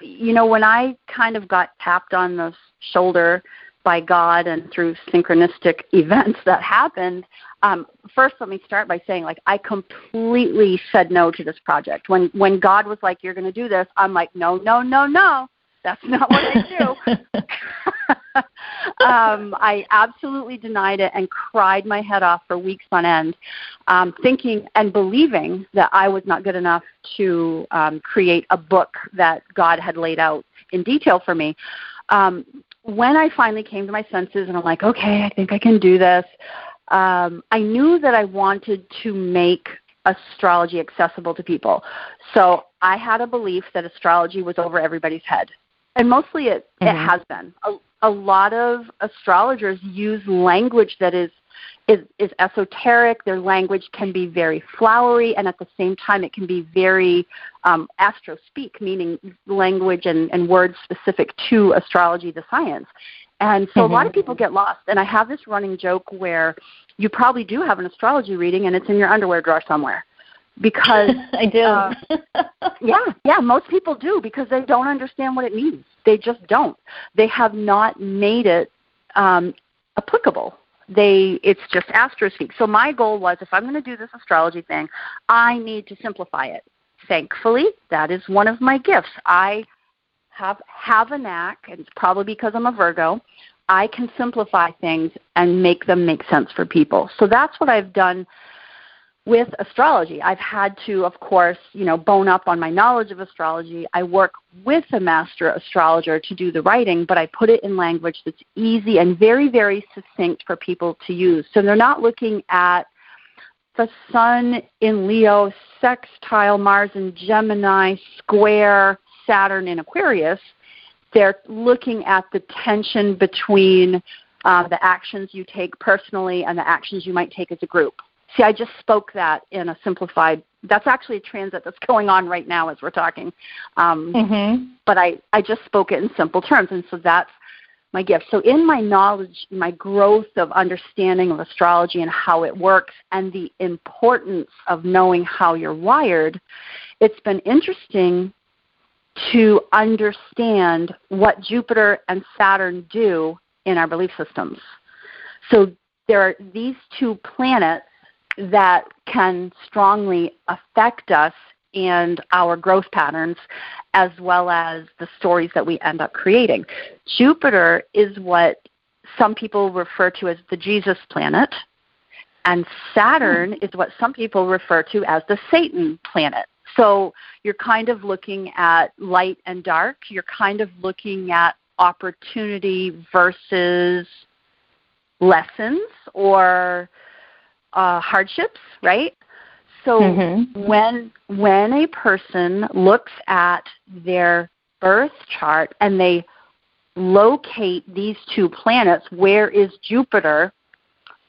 you know when i kind of got tapped on the shoulder by god and through synchronistic [LAUGHS] events that happened um, first let me start by saying like i completely said no to this project. When when god was like you're going to do this i'm like no no no no. That's not what i do [LAUGHS] [LAUGHS] um, I absolutely denied it and cried my head off for weeks on end, um, thinking and believing that I was not good enough to um, create a book that God had laid out in detail for me. Um, when I finally came to my senses and I'm like, okay, I think I can do this, um, I knew that I wanted to make astrology accessible to people. So I had a belief that astrology was over everybody's head. And mostly it, mm-hmm. it has been. A, lot of astrologers use language that is is, is esoteric. Their language can be very flowery, and at the same time, it can be very um, astro speak, meaning language and, and words specific to astrology, the science. And so mm-hmm. a lot of mm-hmm. people get lost. And I have this running joke where you probably do have an astrology reading, and it's in your underwear drawer somewhere. Because [LAUGHS] I do. Uh, [LAUGHS] yeah, yeah, most people do because they don't understand what it means. They just don't. They have not made it um, applicable they it's just astrospeak. So my goal was if I'm going to do this astrology thing, I need to simplify it. Thankfully, that is one of my gifts. I have have a knack, and it's probably because I'm a Virgo. I can simplify things and make them make sense for people. So that's what I've done with astrology. I've had to, of course, you know, bone up on my knowledge of astrology. I work with a master astrologer to do the writing, but I put it in language that's easy and very, very succinct for people to use. So they're not looking at the sun in Leo, sextile Mars in Gemini, square Saturn in Aquarius. They're looking at the tension between uh, the actions you take personally and the actions you might take as a group. See, I just spoke that in a simplified. That's actually a transit that's going on right now as we're talking. Um, mm-hmm. But I, I just spoke it in simple terms, and so that's my gift. So, in my knowledge, my growth of understanding of astrology and how it works, and the importance of knowing how you're wired, it's been interesting to understand what Jupiter and Saturn do in our belief systems. So, there are these two planets that can strongly affect us and our growth patterns as well as the stories that we end up creating. Jupiter is what some people refer to as the Jesus planet, and Saturn mm. is what some people refer to as the Satan planet. So you're kind of looking at light and dark, you're kind of looking at opportunity versus lessons or uh, hardships, right? So mm-hmm. when when a person looks at their birth chart and they locate these two planets, where is Jupiter?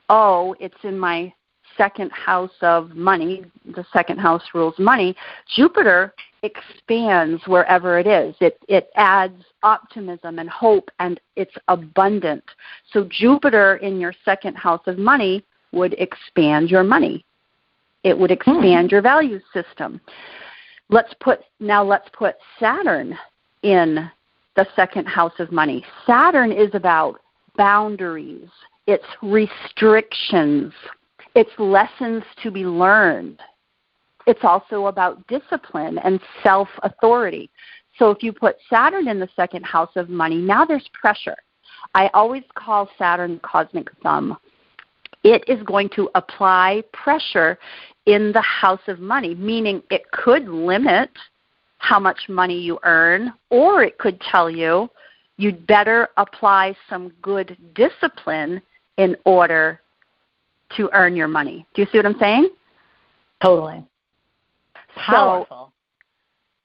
Oh, it's in my second house of money. The second house rules money. Jupiter expands wherever it is. It it adds optimism and hope and it's abundant. So Jupiter in your second house of money would expand your money. It would hmm. expand your value system. Let's put now let's put Saturn in the second house of money. Saturn is about boundaries, it's restrictions, it's lessons to be learned. It's also about discipline and self authority. So if you put Saturn in the second house of money, now there's pressure. I always call Saturn cosmic thumb it is going to apply pressure in the house of money, meaning it could limit how much money you earn, or it could tell you you'd better apply some good discipline in order to earn your money. Do you see what I'm saying? Totally. Powerful.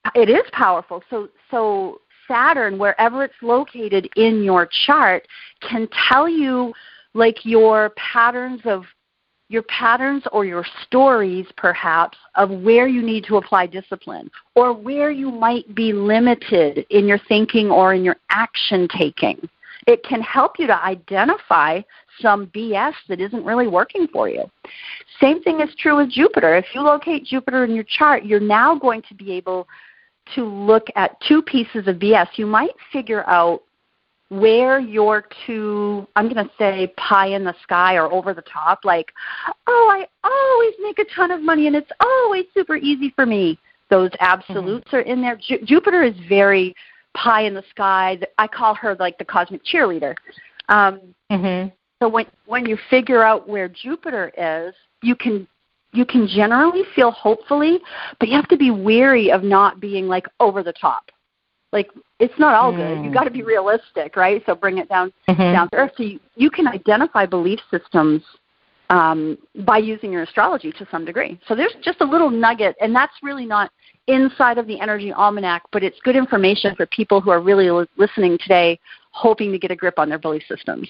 So, it is powerful. So so Saturn, wherever it's located in your chart, can tell you like your patterns of your patterns or your stories perhaps of where you need to apply discipline or where you might be limited in your thinking or in your action taking. It can help you to identify some BS that isn't really working for you. Same thing is true with Jupiter. If you locate Jupiter in your chart, you're now going to be able to look at two pieces of BS. You might figure out where you're too i'm going to say pie in the sky or over the top like oh i always make a ton of money and it's always super easy for me those absolutes mm-hmm. are in there Ju- jupiter is very pie in the sky i call her like the cosmic cheerleader Um, mm-hmm. So when when you figure out where Jupiter is, you can you can generally feel hopefully, but you have to be weary of not being like over the top. Like it's not all mm. good. You got to be realistic, right? So bring it down mm-hmm. down to earth. So you, you can identify belief systems um, by using your astrology to some degree. So there's just a little nugget, and that's really not inside of the energy almanac, but it's good information for people who are really listening today, hoping to get a grip on their belief systems.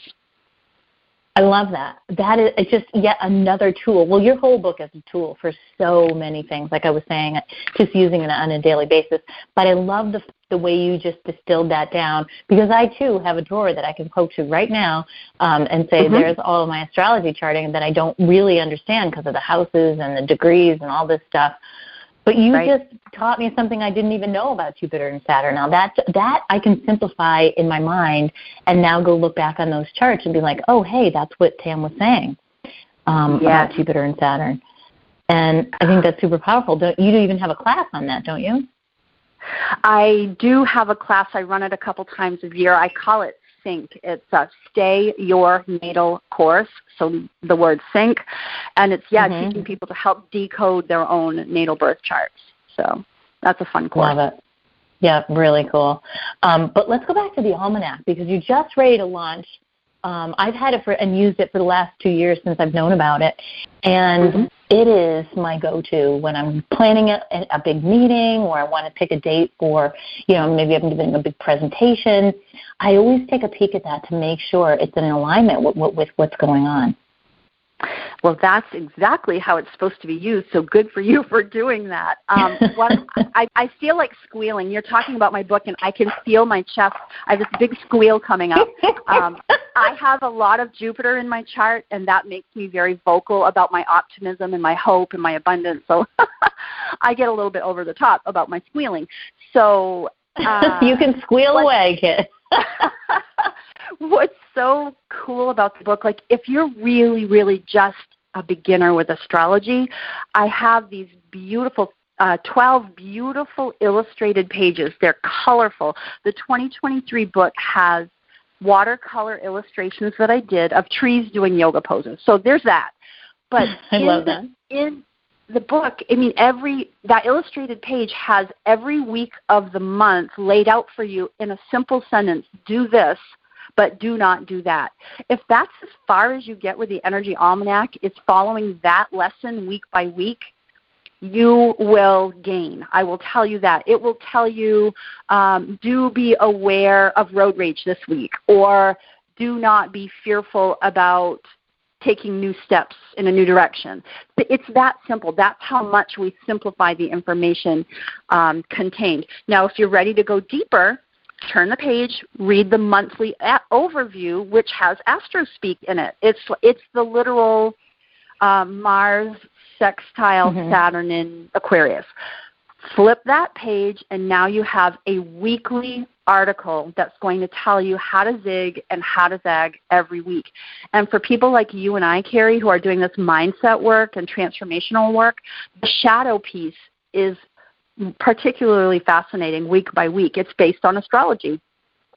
I love that. That is just yet another tool. Well, your whole book is a tool for so many things. Like I was saying, just using it on a daily basis. But I love the the way you just distilled that down because I too have a drawer that I can poke to right now um, and say mm-hmm. there's all of my astrology charting that I don't really understand because of the houses and the degrees and all this stuff. But you right. just taught me something I didn't even know about Jupiter and Saturn. Now that that I can simplify in my mind and now go look back on those charts and be like, oh, hey, that's what Tam was saying um, yes. about Jupiter and Saturn. And I think that's super powerful. Don't, you even have a class on that, don't you? I do have a class. I run it a couple times a year. I call it sync. It's a stay your natal course. So the word sync, and it's yeah mm-hmm. teaching people to help decode their own natal birth charts. So that's a fun course. Love it. Yeah, really cool. Um, but let's go back to the almanac because you're just ready to launch. Um, I've had it for and used it for the last two years since I've known about it, and mm-hmm. it is my go-to when I'm planning a, a big meeting or I want to pick a date for, you know, maybe I'm giving a big presentation. I always take a peek at that to make sure it's in alignment with, with, with what's going on. Well, that's exactly how it's supposed to be used. So good for you [LAUGHS] for doing that. Um, [LAUGHS] what, I, I feel like squealing. You're talking about my book, and I can feel my chest. I have this big squeal coming up. Um, [LAUGHS] I have a lot of Jupiter in my chart, and that makes me very vocal about my optimism and my hope and my abundance. So I get a little bit over the top about my squealing. So uh, you can squeal what, away, kid. What's so cool about the book, like if you're really, really just a beginner with astrology, I have these beautiful uh, 12 beautiful illustrated pages. They're colorful. The 2023 book has watercolor illustrations that I did of trees doing yoga poses. So there's that. But [LAUGHS] I love that. In the book, I mean, every that illustrated page has every week of the month laid out for you in a simple sentence. Do this, but do not do that. If that's as far as you get with the Energy Almanac, it's following that lesson week by week. You will gain. I will tell you that. It will tell you um, do be aware of road rage this week, or do not be fearful about taking new steps in a new direction. It's that simple. That's how much we simplify the information um, contained. Now, if you're ready to go deeper, turn the page, read the monthly overview, which has astrospeak in it. It's it's the literal uh, Mars sextile mm-hmm. Saturn in Aquarius. Flip that page, and now you have a weekly article that's going to tell you how to zig and how to zag every week. And for people like you and I, Carrie, who are doing this mindset work and transformational work, the shadow piece is particularly fascinating week by week. It's based on astrology.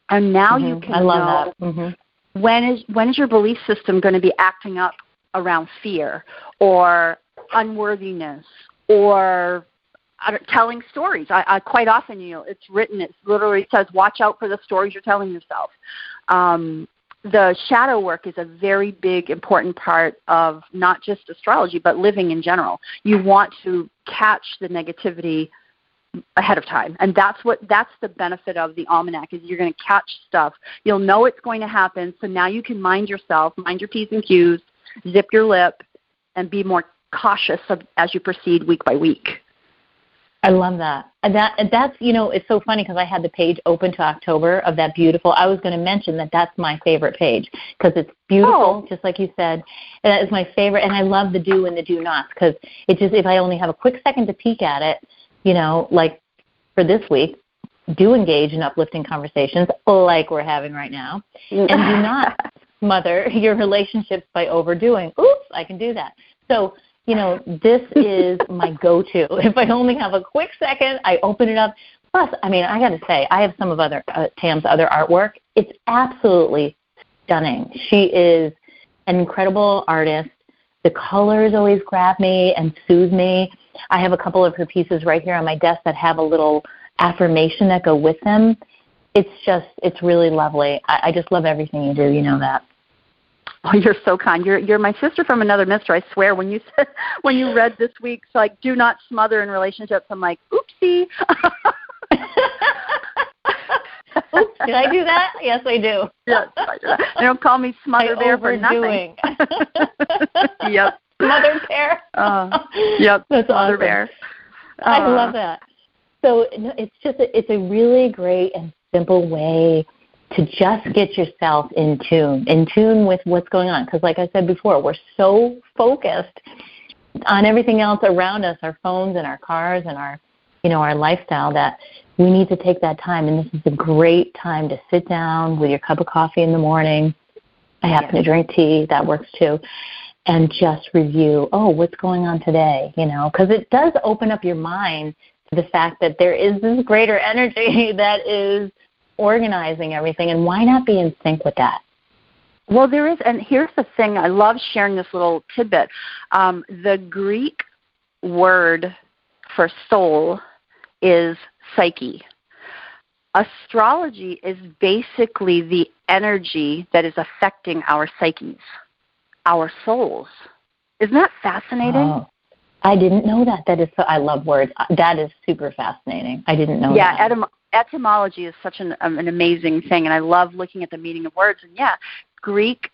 And now mm-hmm. you can I love know that. Mm-hmm. when is when is your belief system going to be acting up around fear or unworthiness or telling stories. I, I quite often, you know, it's written. It literally says, "Watch out for the stories you're telling yourself." Um, the shadow work is a very big, important part of not just astrology, but living in general. You want to catch the negativity ahead of time and that's what that's the benefit of the almanac is you're going to catch stuff you'll know it's going to happen so now you can mind yourself mind your p's and q's zip your lip and be more cautious of, as you proceed week by week I love that. And that and that's you know it's so funny because I had the page open to October of that beautiful. I was going to mention that that's my favorite page because it's beautiful, oh. just like you said. And that is my favorite, and I love the do and the do nots because it just if I only have a quick second to peek at it, you know, like for this week, do engage in uplifting conversations like we're having right now, and do [LAUGHS] not mother your relationships by overdoing. Oops, I can do that. So you know, this is my go-to. [LAUGHS] If I only have a quick second, I open it up. Plus, I mean, I got to say, I have some of other uh, Tam's other artwork. It's absolutely stunning. She is an incredible artist. The colors always grab me and soothe me. I have a couple of her pieces right here on my desk that have a little affirmation that go with them. It's just, it's really lovely. I, I just love everything you do. You know that. Oh, you're so kind. You're you're my sister from another mister. I swear. When you said [LAUGHS] when you read this week's like "Do not smother in relationships," I'm like, "Oopsie." [LAUGHS] Oops, did I do that? Yes, I do. yes, I do. They don't call me Smother Bear for nothing. [LAUGHS] yep. [LAUGHS] Mother Bear. Uh, yep. [LAUGHS] That's Mother awesome. Bear. Uh, I love that. So it's just a, it's a really great and simple way to just get yourself in tune, in tune with what's going on. Because, like I said before, we're so focused on everything else around us, our phones and our cars and our, you know, our lifestyle that we need to take that time. And this is a great time to sit down with your cup of coffee in the morning. I happen to drink tea, that works too. And just review, oh, what's going on today? You know, because it does open up your mind to the fact that there is this greater [LAUGHS] energy that is organizing everything, and why not be in sync with that? Well, there is, and here's the thing I love sharing this little tidbit. Um, the Greek word for soul is psyche. Astrology is basically the energy that is affecting our psyches, our souls. Isn't that fascinating? Oh, I didn't know that. That is so. I love words. That is super fascinating. I didn't know yeah, that. Yeah, etym- etymology is such an um, an amazing thing, and I love looking at the meaning of words. And yeah, Greek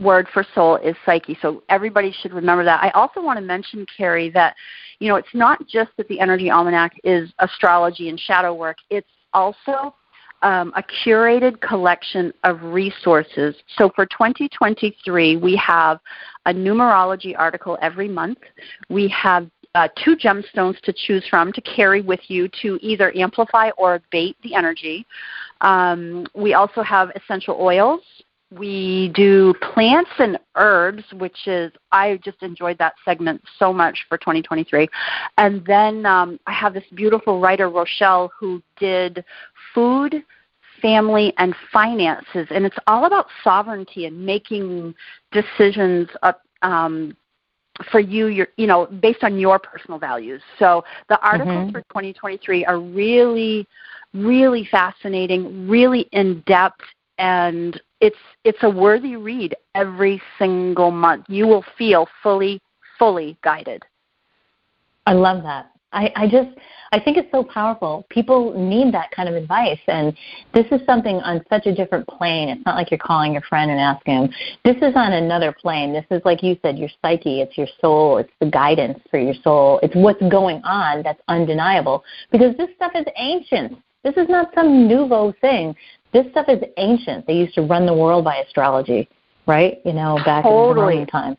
word for soul is psyche. So everybody should remember that. I also want to mention, Carrie, that you know it's not just that the Energy Almanac is astrology and shadow work. It's also um, a curated collection of resources. So for 2023, we have a numerology article every month. We have uh, two gemstones to choose from to carry with you to either amplify or abate the energy. Um, we also have essential oils. We do plants and herbs, which is, I just enjoyed that segment so much for 2023. And then um, I have this beautiful writer, Rochelle, who did food, family, and finances. And it's all about sovereignty and making decisions up, um, for you, your, you know, based on your personal values. So the articles Mhm. for 2023 are really, really fascinating, really in depth, and it's it's a worthy read every single month. You will feel fully, fully guided. I love that. I, I just I think it's so powerful. People need that kind of advice and this is something on such a different plane. It's not like you're calling your friend and asking him. This is on another plane. This is like you said, your psyche, it's your soul, it's the guidance for your soul. It's what's going on that's undeniable. Because this stuff is ancient. This is not some nouveau thing. This stuff is ancient. They used to run the world by astrology, right? You know, back in the Totally. Roman time.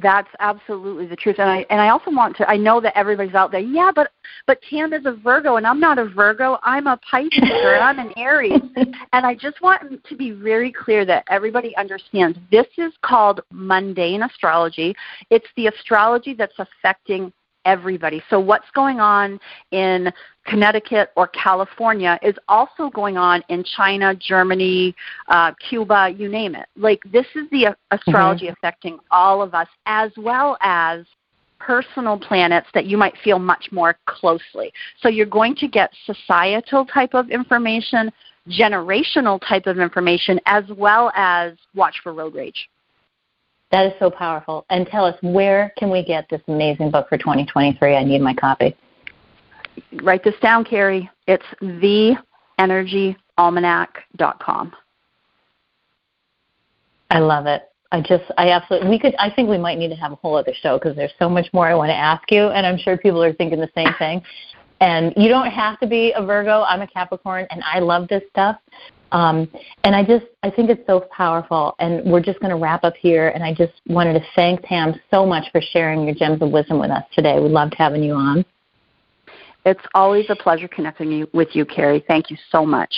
That's absolutely the truth. And I and I also want to I know that everybody's out there, yeah, but but is a Virgo and I'm not a Virgo, I'm a Pisces [LAUGHS] or I'm an Aries. And I just want to be very clear that everybody understands this is called mundane astrology. It's the astrology that's affecting everybody. So what's going on in Connecticut or California is also going on in China, Germany, uh, Cuba, you name it. Like this is the astrology affecting all of us, as well as personal planets that you might feel much more closely. So you're going to get societal type of information, generational type of information, as well as watch for road rage. That is so powerful. And tell us, where can we get this amazing book for 2023? I need my copy. Write this down, Carrie. It's theenergyalmanac.com. I love it. I just, I absolutely, we could, I think we might need to have a whole other show because there's so much more I want to ask you, and I'm sure people are thinking the same thing. And you don't have to be a Virgo. I'm a Capricorn, and I love this stuff. Um, and I just, I think it's so powerful. And we're just going to wrap up here. And I just wanted to thank Tam so much for sharing your gems of wisdom with us today. We loved having you on. It's always a pleasure connecting you, with you, Carrie. Thank you so much.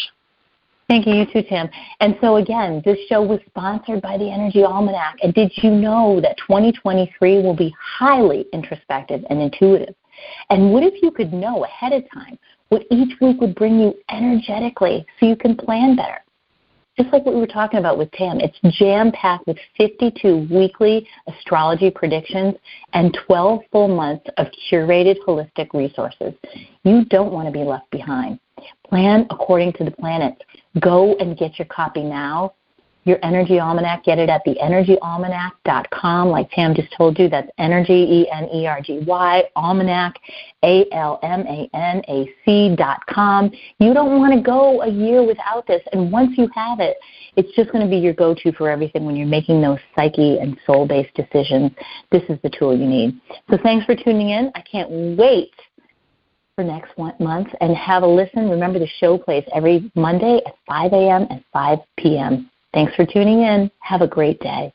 Thank you, you too, Tim. And so again, this show was sponsored by the Energy Almanac. And did you know that 2023 will be highly introspective and intuitive? And what if you could know ahead of time what each week would bring you energetically so you can plan better? just like what we were talking about with Tam, it's jam packed with 52 weekly astrology predictions and 12 full months of curated holistic resources. You don't want to be left behind. Plan according to the planets. Go and get your copy now your Energy Almanac. Get it at theenergyalmanac.com. Like Tam just told you, that's Energy, E-N-E-R-G-Y, Almanac, A-L-M-A-N-A-C dot com. You don't want to go a year without this. And once you have it, it's just going to be your go-to for everything when you're making those psyche and soul-based decisions. This is the tool you need. So thanks for tuning in. I can't wait for next month and have a listen. Remember, the show plays every Monday at 5 a.m. and 5 p.m. Thanks for tuning in. Have a great day.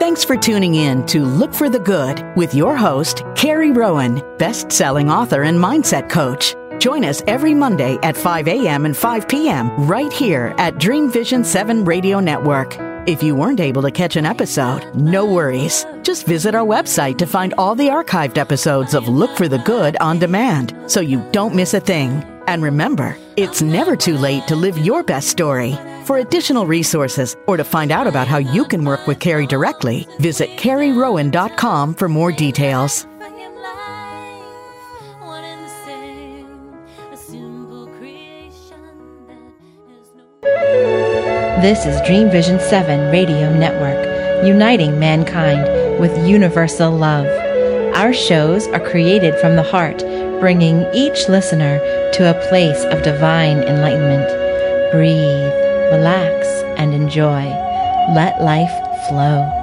Thanks for tuning in to Look for the Good with your host, Carrie Rowan, best selling author and mindset coach. Join us every Monday at 5 a.m. and 5 p.m. right here at Dream Vision 7 Radio Network. If you weren't able to catch an episode, no worries. Just visit our website to find all the archived episodes of Look for the Good on demand so you don't miss a thing. And remember, it's never too late to live your best story. For additional resources or to find out about how you can work with Carrie directly, visit carrierowan.com for more details. This is Dream Vision 7 Radio Network, uniting mankind with universal love. Our shows are created from the heart, bringing each listener to a place of divine enlightenment. Breathe, relax, and enjoy. Let life flow.